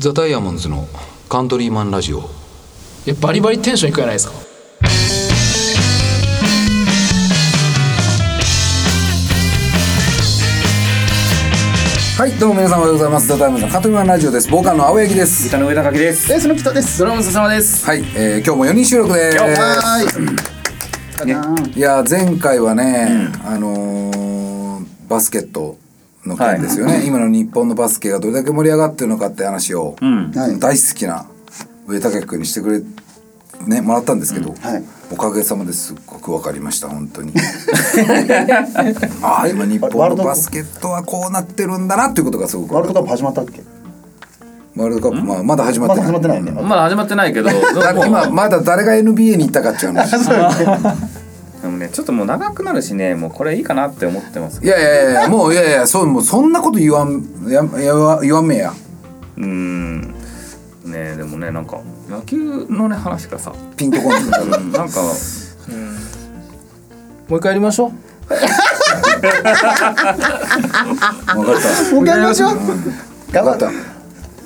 ザ・ダイヤモンドズのカントリーマンラジオ。いやバリバリテンションいくじゃないですか？はいどうも皆さんおはようございます。ザ・タイムズのカトリマンラジオです。ボーカルの青柳です。ギターの上高木です。エースの北です。ドラムズ様です。はい、えー、今日も4人収録です。はーい。ね。いや前回はね、あのーバスケットの件ですよね、今の日本のバスケがどれだけ盛り上がってるのかって話を、うん。はい。大好きな上竹君にしてくれねもらったんですけど、はい。おかげさまですっごく分かりました本当に。ああ今日本のバスケットはこうなってるんだなっていうことがすごくワールドカップ始まったっけ？ワールドカップ、まあ、まだ始まってない。まだ始まってないね。まだ始まってないけど、今まだ誰が NBA に行ったかっていう話 でもね、ちょっともう長くなるしね、もうこれいいかなって思ってますい。やいやいやもういやいやそうもうそんなこと言わんややわ言わんめやうーん。ねでもね、なんか野球のね話がさ、ピンとこんのうんなんかもう一回やりましょう分かったもう一回やりましょう。頑張っ。分かったた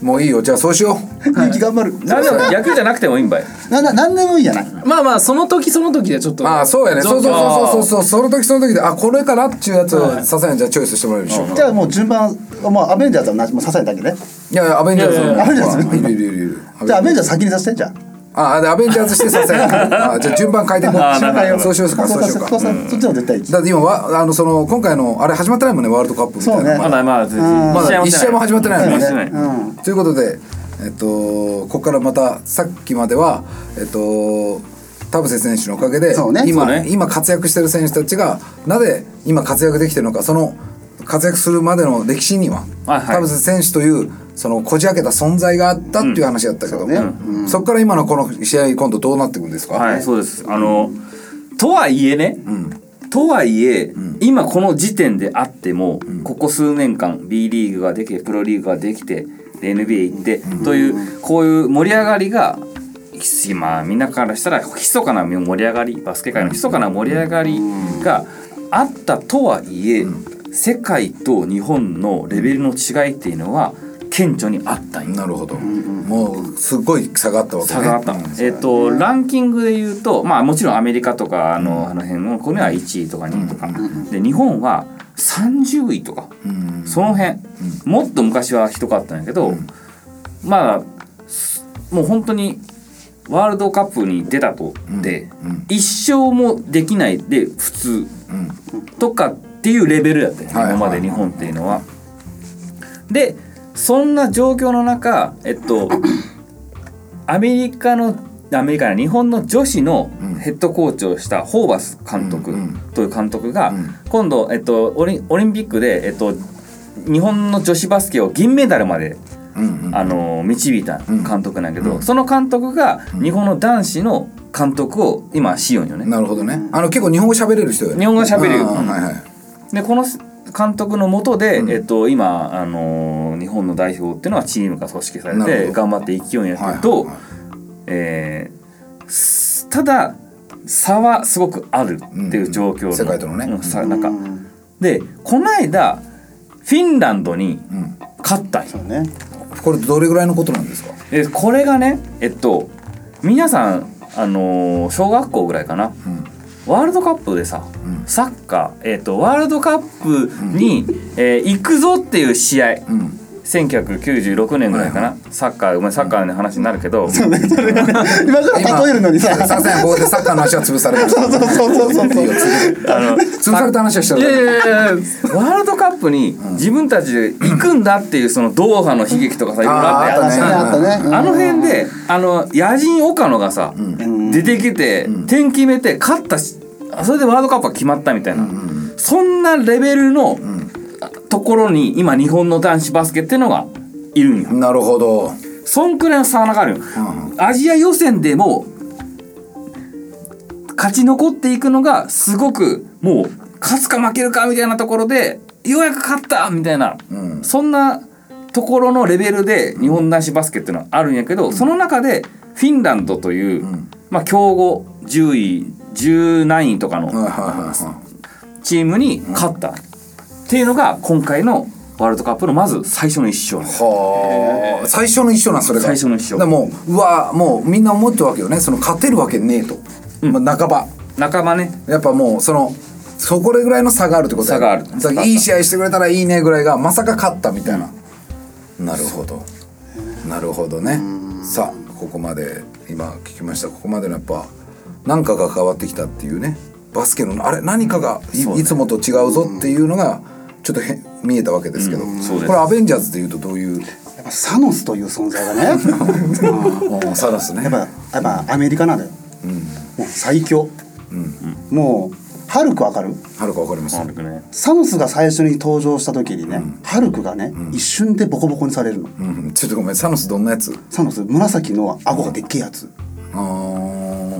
もういいよ。じゃあそうしよう。勇気頑張る。なんでも野球じゃなくてもいいんばい。なななんでもいいじゃな。い。まあまあその時その時でちょっと。ああそうやね。そうそううそう。そうそうその時その時で。あこれかなっていうやつをささやんじゃあチョイスしてもらいましょ。うじゃあもう順番。もうアベンジャーズはなもうささやだけね。いやいやアベンジャーズ。アベンジャーズ。いるいるいるいる。じゃあアベンジャーズ先にさせてじゃああでアベンジャーズしてささやんあじゃあ順番変えてこう。そうしようかあ。そうしようか。そうさそっちの絶対。だって今はあのその今回のあれ始まってないもんねワールドカップみたいなそうね。まだまだまだ一試合も始まってないよね。してない。うん。ということで、えっと、ここからまたさっきまでは、えっと、田臥選手のおかげで、今今活躍してる選手たちがなぜ今活躍できてるのかその活躍するまでの歴史には、田臥選手というそのこじ開けた存在があったっていう話だったけど、そうねそこから今のこの試合今度どうなっていくんですか、はい、そうです。あのとはいえね、とはいえ、今この時点であっても、ここ数年間 B リーグができてプロリーグができてで NBA 行って、というこういう盛り上がりがまあみんなからしたら密かな盛り上がりバスケ界の密かな盛り上がりがあったとはいえ、世界と日本のレベルの違いっていうのは顕著にあった。なるほど、もうすごい差があったわけね。差があった、うん。えっ、とランキングで言うとまあもちろんアメリカとかあの,、あの辺の国は1位とか2位とか、で日本は30位とか、うん。その辺、もっと昔はひどかったんやけど、まあすもう本当にワールドカップに出たとで、一生もできないで普通。とかっていうレベルやったよね、はいはい。今まで日本っていうのは。でそんな状況の中えっとアメリカのアメリカの日本の女子のヘッドコーチをしたホーバス監督という監督が、ん。今度、えっと、オリンオリンピックで、えっと、日本の女子バスケを銀メダルまで、あの導いた監督なんやけど、うん。その監督が日本の男子の監督を今しようんよね。なるほどね。あの結構日本語喋れる人よね日本語喋れる。はいはい。でこの監督の下で、えっと、今、あのー日本の代表っていうのはチームが組織されて頑張って勢いんやはいけど、はいはいえーすただ差はすごくあるっていう状況うん世界とのね。うんさなんか。でこの間フィンランドにうん。勝ったうね。これどれぐらいのことなんですか？でこれがねえっと皆さん、あのー小学校ぐらいかな、ワールドカップでさ、サッカー、えっとワールドカップに、えー行くぞっていう試合、うん。1996年ぐらいかな、サッカーごめんサッカーの話になるけど、今から例えるのにさ。さすがにここでサッカーの話は潰される そうそうそう。そうそう。あの潰された話はしたら。いやいやいやいやワールドカップに自分たちで行くんだっていうそのドーハの悲劇とかさいろいろあったね。あの辺であの野人岡野がさ、出てきて、点決めて勝ったしそれでワールドカップが決まったみたいな、そんなレベルのところに今日本の男子バスケっていうのがいるんよ。なるほど。そんくらいの差があるよ。うアジア予選でも勝ち残っていくのがすごくもう勝つか負けるかみたいなところでようやく勝ったみたいな、ん。そんなところのレベルで日本男子バスケっていうのはあるんやけど、その中でフィンランドという、まあ強豪10位10何位とかのチームに勝った。っていうのが今回のワールドカップのまず最初の一勝はあ。最初の一勝なんそれが。最初の一勝。もううわもうみんな思ってるわけよね。その勝てるわけねえと、まあ、半ば。仲間ね。やっぱもうそのそこぐらいの差があるってことだよ差があるいい試合してくれたらいいねぐらいがまさか勝ったみたいな、なるほど。なるほどね。さあここまで今聞きました。ここまでのやっぱ何かが変わってきたっていうね。バスケのあれ何かがい,、いつもと違うぞっていうのがちょっとへ見えたわけですけど、そうです。これアベンジャーズでいうとどういう？やっぱサノスという存在がね。うん。サダスね。やっぱやっぱアメリカなのよ、もう最強、もうハルクわかる？はるかわかります、悪くね。サノスが最初に登場した時にね、ハルクがね、一瞬でボコボコにされるの。うん、ちょっとごめんサノスどんなやつ？サノス紫の顎がでっけえやつ。あー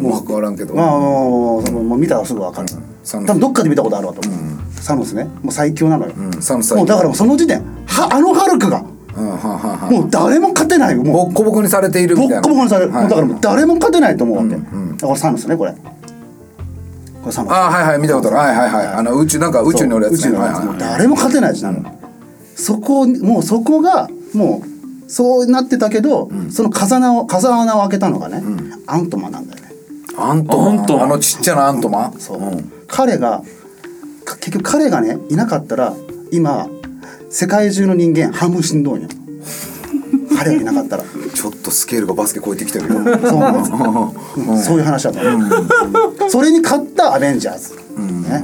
もう分からんけど、まあもうもう見たらすぐわかる、多分どっかで見たことあるわと思う、サノスね。もう最強なのよ、もうだからその時点はあのハルクがもう誰も勝てないよ。もうボッコボコにされているみボたいな。ッコボコにされる、だからもう誰も勝てないと思うわけ、だからサノスねこれ。これサノス。あーはいはい見たことある。はいはいはい。あの宇宙なんか宇宙におるやつ宇宙のやつ。もう誰も勝てないやつなの、そこもうそこがもうそうなってたけど、その風穴を風穴を開けたのがね、アントマンなんだアントマン。あのちっちゃなアントマン。そう、ん。彼がか結局彼がねいなかったら今世界中の人間半分しんどいんよ。彼がいなかったら。ちょっとスケールがバスケ超えてきてるよ。そうなんです。うん。そういう話だと思う、それに勝ったアベンジャーズ、ね、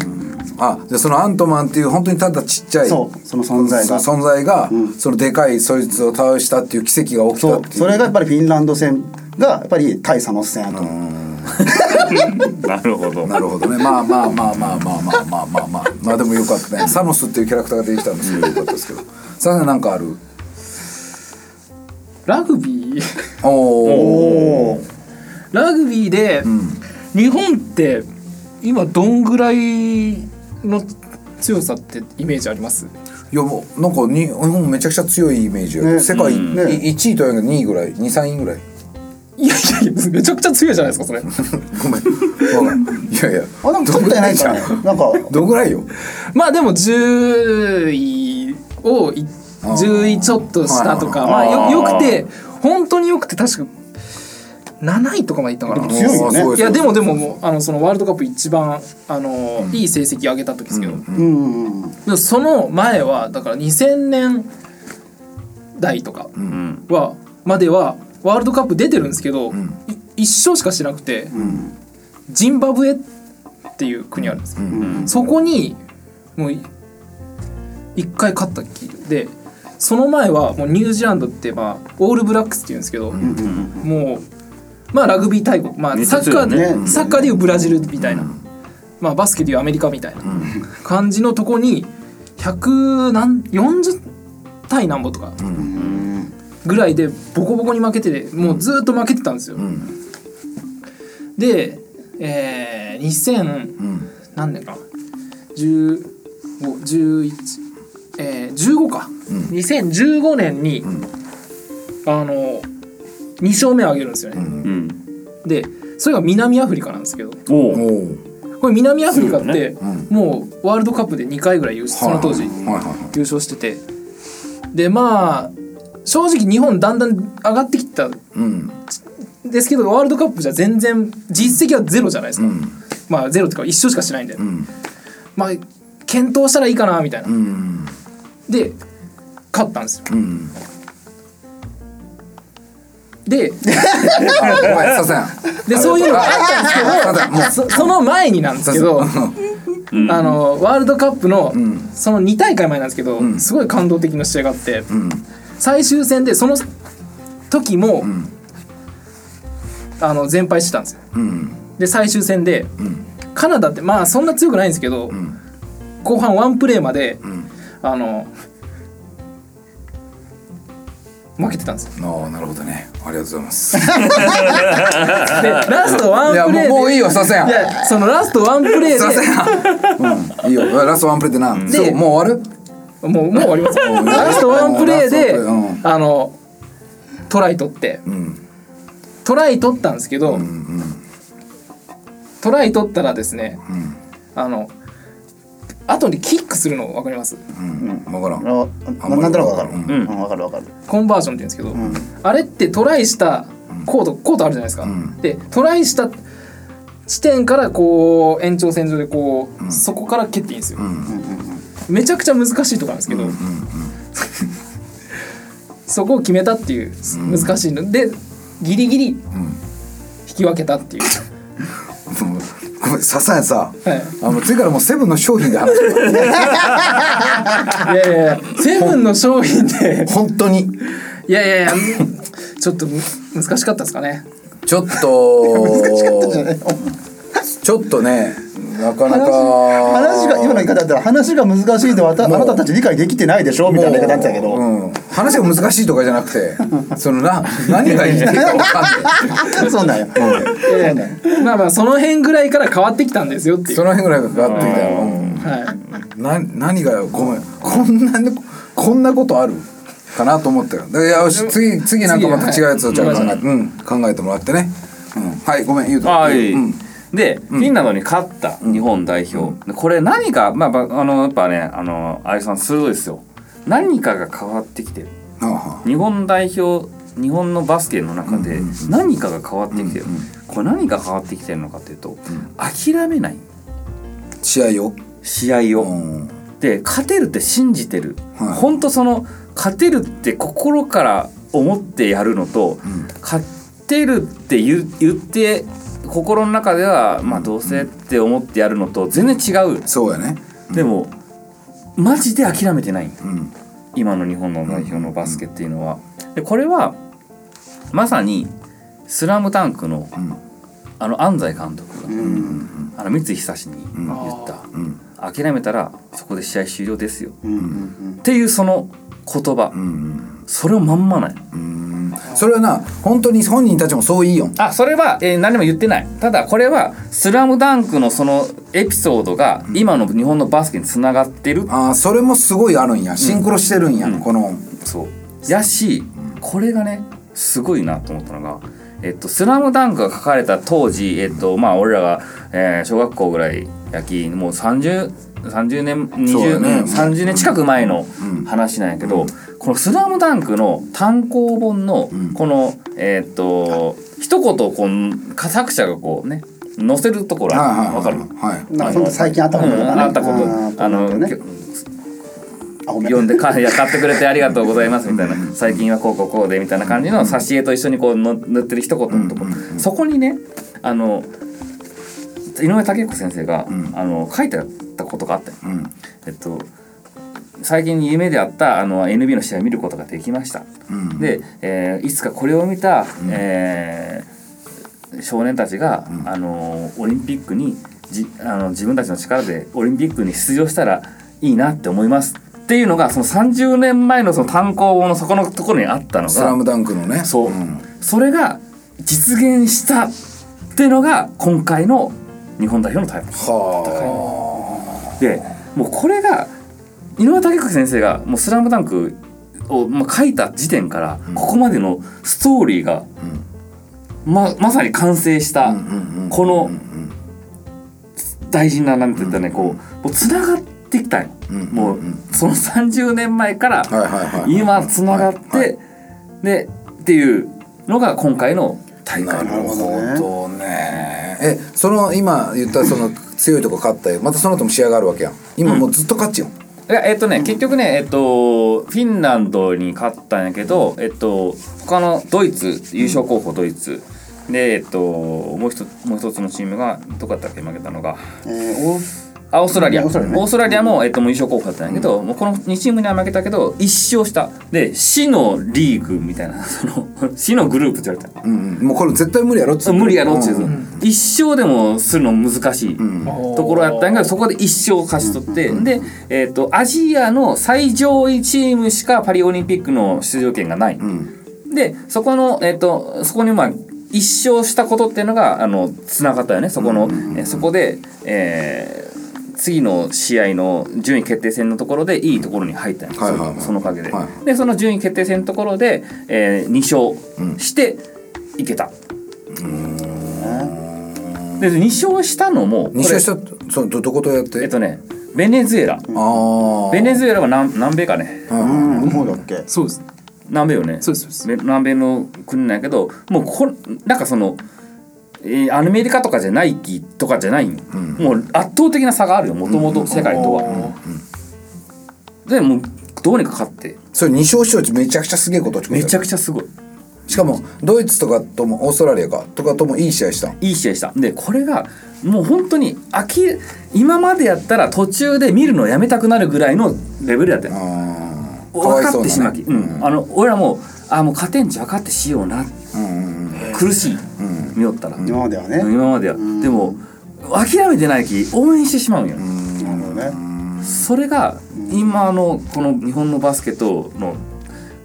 あでそのアントマンっていう本当にただちっちゃいその存在が。その存在が、そのでかいそいつを倒したっていう奇跡が起きたっていう。それがやっぱりフィンランド戦がやっぱり対サノス戦やと。思う なるほど。なるほどね。まあまあまあまあまあまあまあまあまあ。まあでもよかったね。サノスっていうキャラクターが出てきたんですけど。よかったですけどさあなんかある？ラグビー。おおおラグビーで、日本って今どんぐらいの強さってイメージあります？いやもうなんかに日本めちゃくちゃ強いイメージよ、ね。世界、うん。ねい1位と2位ぐらい？23位ぐらい？いやいやいやめちゃくちゃ強いじゃないですかそれ。ごめん。わからん。いやいや。あなんかちょっとやないかね。なんか。どんぐらいよ？まあでも10位をい10位ちょっと下とかまあよよくて本当によくて確か7位とかまでいったかな。強いよね。いやでもでももうあのそのワールドカップ一番あの、いい成績上げた時ですけど、うんうんうん。でもその前はだから2000年代とかうん。は、まではワールドカップ出てるんですけど、い一勝しかしてなくて、ジンバブエっていう国あるんですよ、そこにもうい一回勝ったっきりでその前はもうニュージーランドってまあオールブラックスっていうんですけど、もうまあラグビー大国。まあサッカーで、ね。サッカーでいうブラジルみたいな、まあバスケでいうアメリカみたいな感じのとこに100何40対何ぼとかぐらいでボコボコに負けててもうずっと負けてたんですよ。で、えー、2000、何年か。な1511えー、15か、2015年に、あの2勝目を挙げるんですよね。うん。でそれが南アフリカなんですけど。これ南アフリカって、もうワールドカップで2回ぐらい優勝その当時優勝してて。でまあ正直日本だんだん上がってきたんうん。ですけどワールドカップじゃ全然実績はゼロじゃないですか、まあゼロっていうか一勝しかしないんで、ん。まあ検討したらいいかなみたいな、うん。で勝ったんですよ。うん。で あごめんさせん。でそういうのがあったんですけどそ その前になんですけどあのワールドカップのその2大会前なんですけど、すごい感動的な試合があって、最終戦でその時も、あの全敗してたんですよ。うん。で最終戦で、カナダってまあそんな強くないんですけど、後半ワンプレーまで、あの負けてたんですよ。ああなるほどね。ありがとうございます。でラストワンプレーでもういいよさせやそのラストワンプレーさせでん。うん。いいよ。ラストワンプレーでなそうもう終わる？もうもう終わります。よ ラストワンプレーで、うん。あのトライ取って、トライ取ったんですけど、トライ取ったらですね、あの後にキックするの分かります？うん。分からん。あななんとなくわかる。うん。うん、わかるわかる。コンバージョンって言うんですけど、あれってトライしたコードコードあるじゃないですか、でトライした地点からこう延長線上でこう、そこから蹴っていいんですよ、めちゃくちゃ難しいとこなんですけど、そこを決めたっていう難しいの。でギリギリ引き分けたっていう、もうごめんささやさはい。あの次からもうセブンの商品で話す いやいやいやセブンの商品で。本当に？いやいやいやちょっとむ難しかったですかね。ちょっと。難しかったんじゃないの？ちょっとねなかなか。話が今の言い方だったら話が難しいとはあなたたち理解できてないでしょみたいな言い方だったけど、うん、話が難しいとかじゃなくて そのな何が言いたいか分かんない。そうなんよ、そうなんよまあまあその辺ぐらいから変わってきたんですよっていう。その辺ぐらいが変わってきたよ、うん。はい。な何がよごめん。こんなにこんなことあるかなと思ったよ。でいやよし次次なんかまた違うやつをじゃあ考え,、はいうん、考えてもらってね、うん、はいごめん言うと。はい、うん、で、フィンランドに勝った日本代表、でこれ何かまあまああのやっぱねあの有吉さん鋭いですよ。何かが変わってきてる。日本代表日本のバスケの中で何かが変わってきてる、これ何が変わってきてるのかというと、諦めない。あ試合を、試合を、うん。で勝てるって信じてる、はい。本当その勝てるって心から思ってやるのと、勝てるって言って心の中ではまあどうせって思ってやるのと全然違う、そうやね。でもマジで諦めてない。うん。今の日本の代表のバスケっていうのは。でこれはまさに「スラムダンクのん。あの安西監督が、うんあの三井久志に言った、うん。諦めたらそこで試合終了ですよ、っていうその言葉、うんそれをまんまない。うん。それはな本当に本人たちもそういいよあそれは、えー何も言ってない。ただこれは「スラムダンクのそのエピソードが今の日本のバスケにつながってる、ああそれもすごいあるんや。シンクロしてるんや、この。そう。やしこれがねすごいなと思ったのが「えっと、スラムダンクが書かれた当時、えっとまあ、俺らが、えー小学校ぐらいやきもう 30, 30年そう20だね。年、30年近く前の話なんやけど、この「スラムダンクの単行本のこの、えっと一言こう作者がこうね載せるところわかる？はい。なんか最近あったことね、うんあったこと。うんあのね。読んでかいや買ってくれてありがとうございますみたいな。最近はこうこうこうでみたいな感じの挿絵と一緒にこうの塗ってる一言のとこそこにねあの井上武彦先生が、あの書いてあったことがあったよ、ん。えっと最近夢であったあの NBA の試合を見ることができました、で、えーいつかこれを見た、えー少年たちが、あのオリンピックにじあの自分たちの力でオリンピックに出場したらいいなって思います。っていうのがその30年前のその単行本のそこのところにあったのがスラムダンクのね。そう、ん。それが実現したっていうのが今回の日本代表のタイプはでもうこれが井上武彦先生がもう「スラムダンクをまあ書いた時点からここまでのストーリーが、ままさに完成したこの大事ななんて言ったらねこうもうつながってきた。よ、もうその30年前から今つながって、でっていうのが今回の大会。なるほどね。えその今言ったその強いとこ勝ったよ。またその後も試合があるわけやん。今もうずっと勝ちよ、いやえっとね結局ねえっとフィンランドに勝ったんやけどえっと他のドイツ優勝候補ドイツ。でえっともう一つもう一つのチームがどこだったっけ負けたのが。えーオーあオーストラリア。オーオーストラリアも、えっと、もう優勝候補だったんやけど、もうこの2チームには負けたけど1勝した。で死のリーグみたいなその死のグループって言われた。うんうん。もうこれ絶対無理やろっつって無理やろっちゅう。うんの一勝でもするの難しいところやったんやけどそこで一勝勝ち取ってで、えっとアジアの最上位チームしかパリオリンピックの出場権がない、でそこの、えっとそこにまあ一勝したことっていうのがあのつながったよね。そこの、えそこで、えー次の試合の順位決定戦のところでいいところに入ったんやはいはいはい。そのおかげで、はでその順位決定戦のところで、え2勝していけた、で2勝したのもこれ二勝したそのどどことやって？えっとねベネズエラ。ベネズエラは南南米かね。うん。そうだっけそうです南米よねそうですそうですべ南米の国なんやけどもうこなんかその、えーアメリカとかじゃないきとかじゃない。ん。よ、もう圧倒的な差があるよもともと世界とは、でもうどうにか勝って。それ二勝一勝めちゃくちゃすげえことめちゃくちゃすごい。しかもドイツとかともオーストラリアかとかともいい試合した。んいい試合した。でこれがもう本当に飽き今までやったら途中で見るのやめたくなるぐらいのレベルやったよ。分かってしまき、うん。あの俺らもあもう勝てんち分かってしような、苦しい、見よったら、今まではね。今までは、でも諦めてないき応援してしまうんよ、ね。それが今のこの日本のバスケとの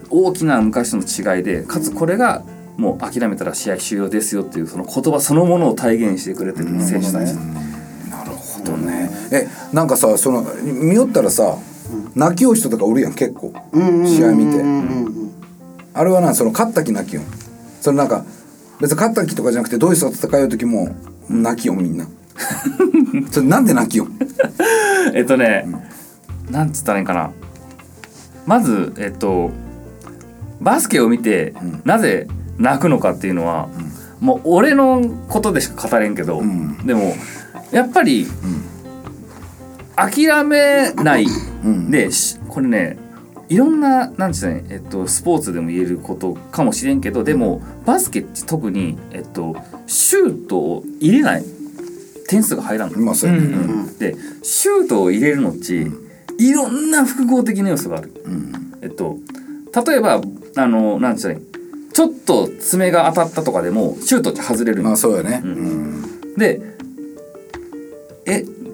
大きな昔との違いでかつこれがもう諦めたら試合終了ですよっていうその言葉そのものを体現してくれてる選手たち、なるほどね。えなんかさその見よったらさ泣きよう人とかおるやん結構。試合見て。あれはなその勝った気泣きよ。んそれなんか別に勝った気とかじゃなくてドイツと戦う時も泣きよんみんな。それなんで泣きよん えっとね、なんつったらいいんかな。まずえっとバスケを見て、なぜ泣くのかっていうのは、もう俺のことでしか語れんけど、でもやっぱり、諦めないで、しこれねいろんななんつうの、えっと、スポーツでも言えることかもしれんけどでもバスケって特に、えっと、シュートを入れない点数が入らんの。まあそうやね、でシュートを入れるのっち、いろんな複合的な要素がある。えっと例えばあのなんつうのちょっと爪が当たったとかでもシュートって外れるんよまあそうやね、うん。でえ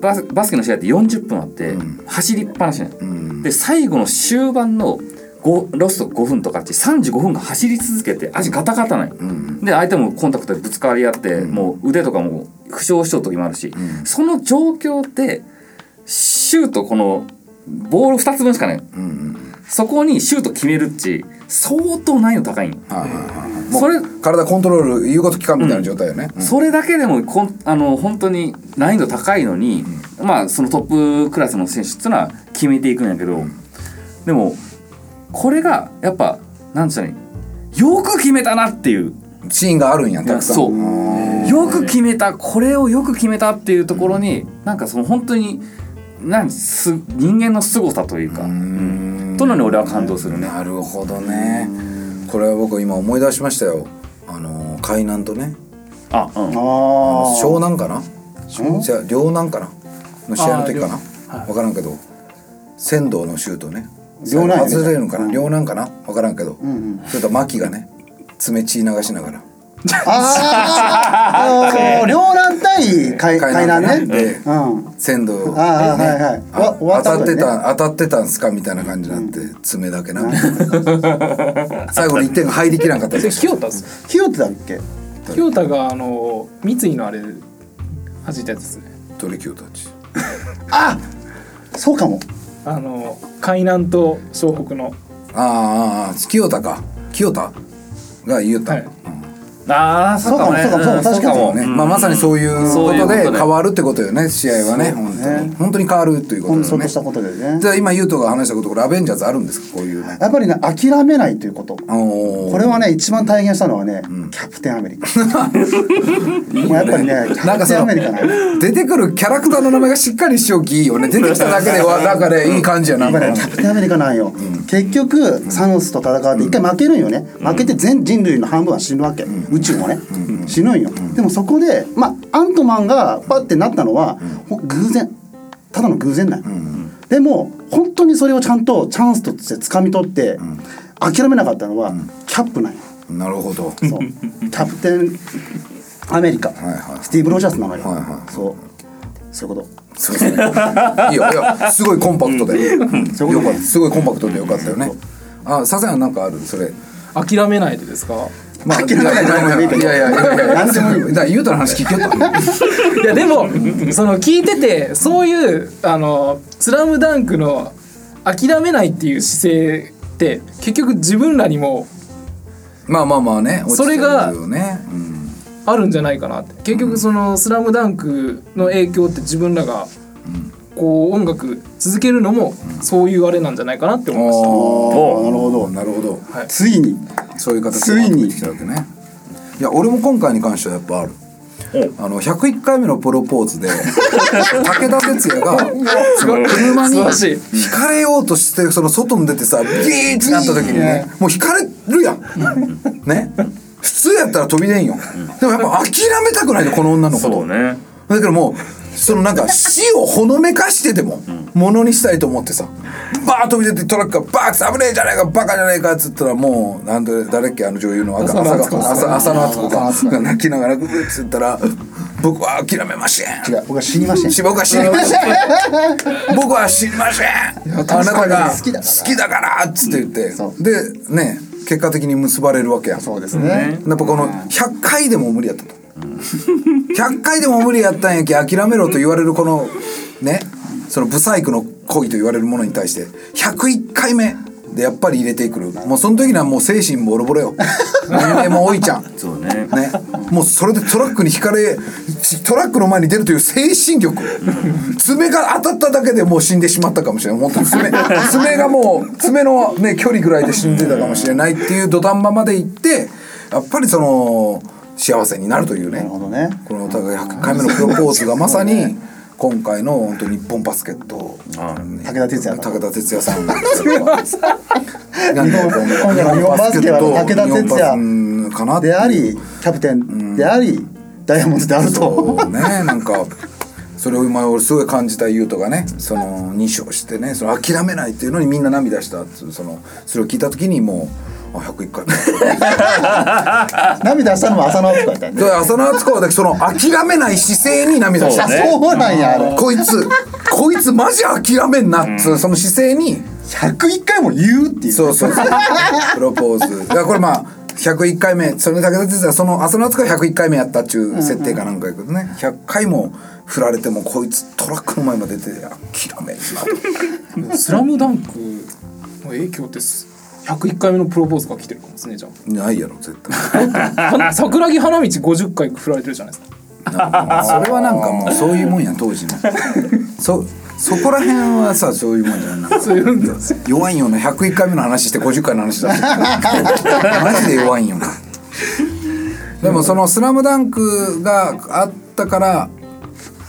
バスバスケの試合って40分あって、走りっぱなしなの、で最後の終盤の5ロスト5分とかって35分が走り続けて足ガタガタない、で相手もコンタクトでぶつかり合って、もう腕とかも負傷しとる時もあるし、その状況ってシュートこのボール2つ分しかない、そこにシュート決めるっち相当難易度高いんよはいはいはい。それ体コントロール言うこと聞かんみたいな状態よね、うん。それだけでもこんあの本当に難易度高いのに、まあそのトップクラスの選手っていうのは決めていくんやけど、でもこれがやっぱなんつうのよく決めたなっていう。シーンがあるんやたくさん。そう。よく決めたこれをよく決めたっていうところに、なんかその本当になんす人間の凄さというか、うんとのに俺は感動するね。なるほどね。これは僕今思い出しましたよ。あの海南とね。あ、うん、あ湘南かな？じゃあ両南かな？の試合の時かな？あー分からんけど。仙道のシュートね。両南外れるのかな？両南かな？分からんけど。それと牧がね爪血流しながらああ 両南対海海南ね。でうん。仙道あーはいはい。あ当たってった当たってたんすかみたいな感じになって爪だけな。最後に1点が入りきらんかったで清田っす清手だっけ？清田があの三井のあれ弾いたやつですね。どれ清たち？あそうかも。あの海南と湘北の。ああああ清田か。清田が言うた、はいああそうかもね。そうかもそうかもん確かに。も。ね、まあまさにそういうことで変わるってことよね試合はね。本当ねに。本当に変わるということだよね。したことでね。じゃあ今優斗が話したことこれアベンジャーズあるんですか？こういうねやっぱりね諦めないということ。おこれはね一番体現したのはね、キャプテンアメリカ。もうやっぱりねキャプテンなんかそのアメリカね。出てくるキャラクターの名前がしっかりしておきいいよね。出てきただけで はなんかねいい感じやな。キャプテンアメリカなんよ、結局サノスと戦って一回負けるんよね、負けて全人類の半分は死ぬわけ、宇宙もね、死ぬん。よ、でもそこでまあアントマンがパッてなったのは、ほ偶然。ただの偶然なんよ、でも本当にそれをちゃんとチャンスとして掴み取って、諦めなかったのは、キャップなんよなるほど。そう。キャプテンアメリカ、いはい。スティーブ・ロジャースなのよ、はいはい。そう。そういうこと。そうですね。いいよいやすごいコンパクトで。よかった。すごいコンパクトでよかったよね。あささやなんかある？それ。諦めないでですか？まあ諦めないでもいやいやいやいや何でもいいよだから優斗の話聞きよったいやでもその聞いててそういうあの「スラムダンクの諦めないっていう姿勢って結局自分らにもまあまあまあねそれがあるんじゃないかなって結局その「スラムダンクの影響って自分らがこう音楽続けるのもそういうあれなんじゃないかなって思いました。なるほどなるほどついにそういう形ついに。たわけね。いや俺も今回に関してはやっぱある。あの101回目のプロポーズで 武田鉄矢がその車に引かれようとしてその外に出てさビーってなった時にねもう引かれるやん。ね。普通やったら飛び出んよ。でもやっぱ諦めたくないでこの女の子と。そうね。だからもうそのなんか死をほのめかしてでもものにしたいと思ってさ。バーッ飛び出てトラックがバーッて危ねえじゃないかバカじゃないかっつったらもうなんで誰っけあの女優の赤浅野温子浅野浅野敦子が泣きながらグーッつったら僕は諦めません。違う僕は死にましたし僕は死にません。僕は死にません。あなたが好きだから。好きだからっつって言ってでね結果的に結ばれるわけやん。そうですね。やっぱこの100回でも無理やったと。100回でも無理やったんやけ諦めろと言われるこのねそのブサイクの恋と言われるものに対して101回目でやっぱり入れてくる。もうその時にはもう精神ボロボロよ。年齢も多いちゃんそうね。ね、もうそれでトラックにひかれトラックの前に出るという精神力。爪が当たっただけでもう死んでしまったかもしれない。本当に爪。爪がもう爪の、ね、距離ぐらいで死んでたかもしれないっていう土壇場まで行ってやっぱりその幸せになるというね。ね。このお互い100回目のプロポーズがまさに今回の本当日本バスケット。武田鉄矢武田鉄矢さん が日本バスケは武田鉄矢かなでありキャプテンでありダイヤモンドであると。ね。なんかそれを今俺すごい感じた優斗がねその2勝してねその諦めないっていうのにみんな涙したそのそれを聞いた時にもうあ101回目。涙したのも浅野とか言ったんでで浅野敦子はだけその諦めない姿勢に涙した。あそうなんやあれ。こいつこいつマジ諦めんなっつうその姿勢に。101回も言うっていう。そうそうそう。プロポーズ。いやこれまあ101回目。それだけ武田鉄矢その浅野敦子が101回目やったっちゅう設定かなんかやけどね。100回も振られてもこいつトラックの前まで出て諦めんなと スラムダンクの影響ってす101回目のプロポーズが来てるかもですねじゃないやろ絶対。桜木 花道50回振られてるじゃないですか。それはなんかもうそういうもんや当時の そそこら辺はさそういうもんじゃない。そういうんですよ。弱いよな101回目の話して50回の話だマジで弱いんよなでもその「スラムダンクがあったから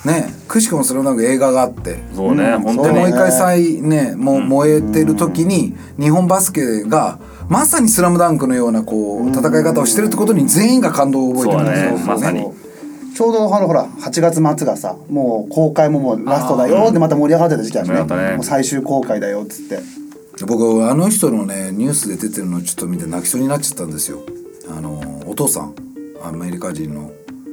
ねくしくも「スラムダンク映画があって。そうね本当に。でもう一回再ねもう燃えてる時に日本バスケがまさに「スラムダンクのようなこう戦い方をしてるってことに全員が感動を覚えてるんですよ。そうだね。まさに。ちょうどあのほら8月末がさもう公開ももうラストだよってまた盛り上がってた時期あるねね。もう最終公開だよっつって。僕あの人のねニュースで出てるのちょっと見て泣きそうになっちゃったんですよあのお父さんアメリカ人の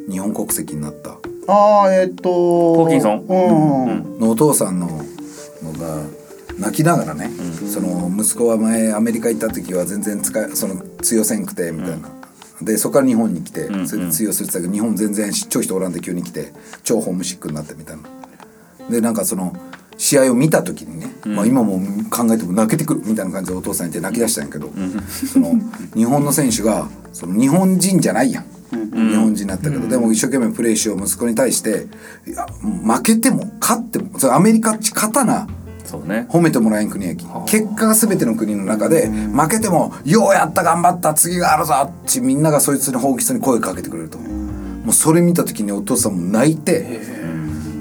日本国籍になったああえっ、とホーキンソン？うん、うん。のお父さんののが泣きながらね、その息子は前アメリカ行った時は全然使いその通用せんくてみたいな、でそこから日本に来て、それで通用するって言ってたけど日本全然超人おらんで急に来て超ホームシックになってみたいな。でなんかその試合を見た時にね、まあ、今も考えても泣けてくるみたいな感じでお父さんいて泣き出したんやけど、その日本の選手がその日本人じゃないやん。日本人になったけど、でも一生懸命プレーしよう息子に対していや負けても勝ってもそれアメリカっち勝たなそうね。褒めてもらえん国やき。結果が全ての国の中で負けても「ようやった頑張った次があるぞ」ってみんながそいつに本気に声かけてくれると。もうそれ見た時にお父さんも泣いて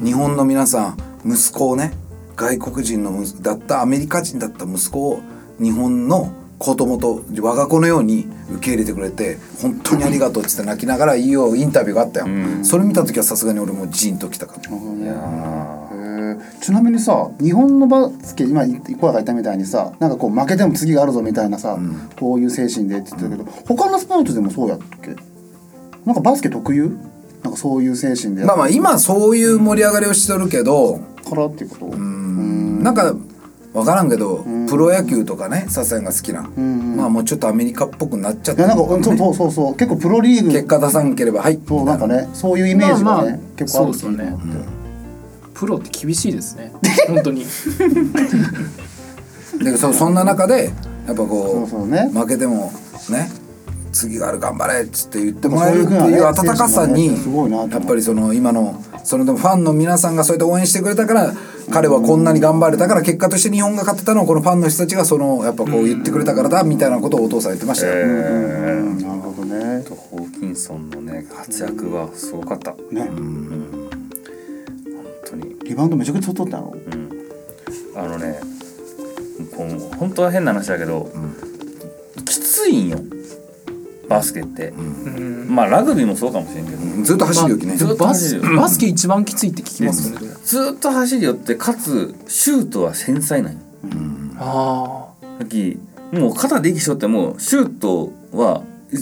日本の皆さん息子をね外国人の息だったアメリカ人だった息子を日本の子供と我が子のように受け入れてくれて本当にありがとうっつって泣きながらいいよインタビューがあったよ、それ見た時はさすがに俺もジーンときたかちなみにさ日本のバスケ今小川が言ったみたいにさなんかこう負けても次があるぞみたいなさ、こういう精神でって言ってたけど他のスポーツでもそうやっけ？なんかバスケ特有？なんかそういう精神でまあまあ今そういう盛り上がりをしてるけど、からっていうこと？なんか分からんけど、プロ野球とかね笹谷が好きな、まあもうちょっとアメリカっぽくなっちゃっいやなんかてねそうそうそうそう。結構プロリーグ。結果出さんければはい。そうなんかねそういうイメージがね、結構あるそうですよね、プロって厳しいですね。本当に。でそそんな中でやっぱこうそうそうね。負けてもね次がある頑張れっつって言ってもらえるってそういう温かさにやっぱりその今のそのでもファンの皆さんがそうやって応援してくれたから彼はこんなに頑張れたから結果として日本が勝ってたのはこのファンの人たちがそのやっぱこう言ってくれたからだみたいなことをお父さん言ってましたよ。うん。なるほどね。ホーキンソンのね活躍はすごかった。ね。本当に。リバウンドめちゃくちゃ取ったの。あのねこう本当は変な話だけど、きついんよバスケって、まあラグビーもそうかもしれんけど、ずっと走るよきね。ずっとバス走バスケ一番きついって聞きますよね。ずっと走りよってかつシュートは繊細なんよ。あさっきもう肩で息しよってもシュートはい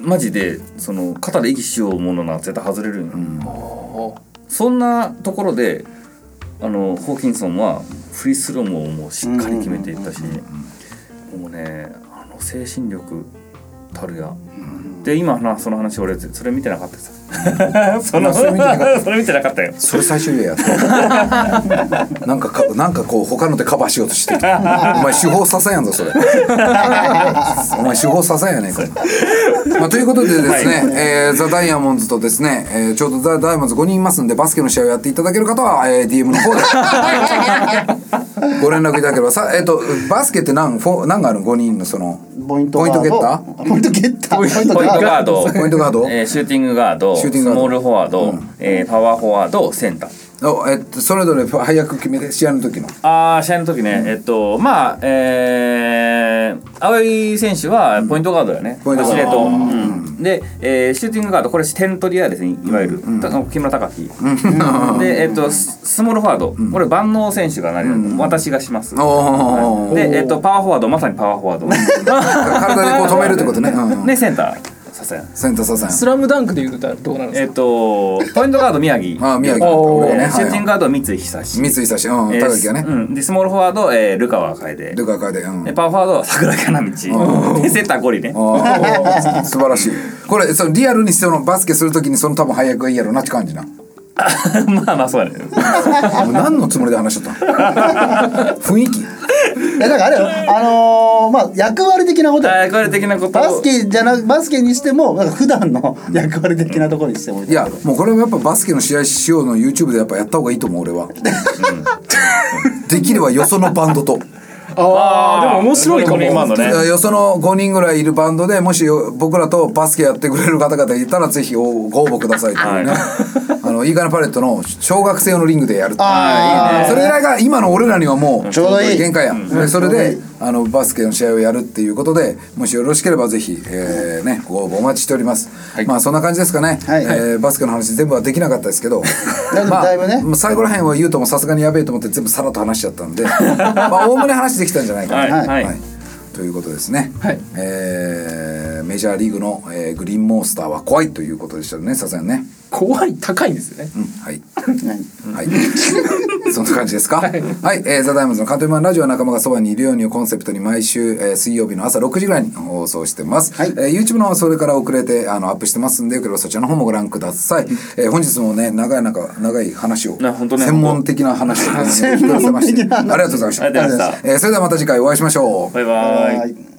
マジでその肩で息しようものなら絶対外れるんよ、そんなところであのホーキンソンはフリースローももうしっかり決めていったし、もうねあの精神力たるや、で今なその話俺それ見てなかったさ。そのそれ見てなかそれ見てなかったよ。それ最初にや。なんかかなんかこう他のでカバーしようとしてるお前手法させんやんぞそれ。お前手法させ んやねんか、まあ、ということでですね、えーザ・ダイヤモンドとですね、えーちょうどザ・ダイヤモンド5人いますんでバスケの試合をやっていただける方は、えー DM の方で ご連絡いただければ。さえっ、とバスケって何？フォ何があるの？5人のその。ポイントポイントゲッター？ポイントゲッター。ポイントガード。ポイントガード。えーシューティングガード。シューティングガード。スモールフォワード、えーパワーフォワードセンターおえっとそれぞれ早く決めて試合の時の。あー試合の時ね、えっとまあえー、青井選手はポイントガードだよね、ポイントガード。うん。で、えーシューティングガードこれ点取り屋ですねいわゆる、た木村隆樹、で、えっとススモールフォワード、これ万能選手がなり、私がします、で、えっとパワーフォワードまさにパワーフォワード。体でこう止めるってことね、うん。でセンターさすがセンタースラムダンクで言うとどうなるんですえっかとポイントガード宮城。あ宮城。おー俺ねえーシューティングはいガード三井久志。三井久志。うんえー高木がね。うん、でスモールフォワード、えー、ルカワ楓。ルカカでうん。でパワーフォワードは桜木花道でセンターゴリね。あー。素晴らしい。これそのリアルにそのバスケするときにその多分早くがいいやろなって感じな。も まあまあそうやね。う何のつもりで話しとったの雰囲気いやだからあれよ あのーまあ役割的なことよ。役割的なこと。をバスケじゃなバスケにしてもなんか普段の 役割的なところにしてもいやもうこれはやっぱバスケの試合しようの YouTube でやっぱやった方がいいと思う俺は。できればよそのバンドとああでも面白いかも。今のね。よその5人ぐらいいるバンドでもしよ僕らとバスケやってくれる方々いたらぜひごご応募くださいというね、あのいいかなパレットの小学生用のリングでやるっていう。あそれぐらいが今の俺らにはもうちょうどいい。限界や、でそれであのバスケの試合をやるっていうことでもしよろしければぜひ、えーね、ご応募お待ちしております、まあそんな感じですかね、はい。えーバスケの話全部はできなかったですけど。だいぶだいぶね。まあ、最後らへんは言うともさすがにやべえと思って全部さらっと話しちゃったんで。まあおおむね話できたんじゃないかな。はいはい。ということですね、はい。えーメジャーリーグの、えーグリーンモンスターは怖いということでしたねさすがにね怖い高いんですよね。うんはい。何？はい。そんな感じですか？はい、えーザダイムズのカントリーマンラジオは仲間がそばにいるようにをコンセプトに毎週、えー水曜日の朝6時ぐらいに放送してます。はい。えー YouTube の方はそれから遅れてあのアップしてますんで、よければそちらの方もご覧ください。えー本日もね、長いなんか長い話を、な本当ね。専門的な話を、ね、専門的な話。ありがとうございました。ありがとうございました。えーそれではまた次回お会いしましょう。バイバイ。はい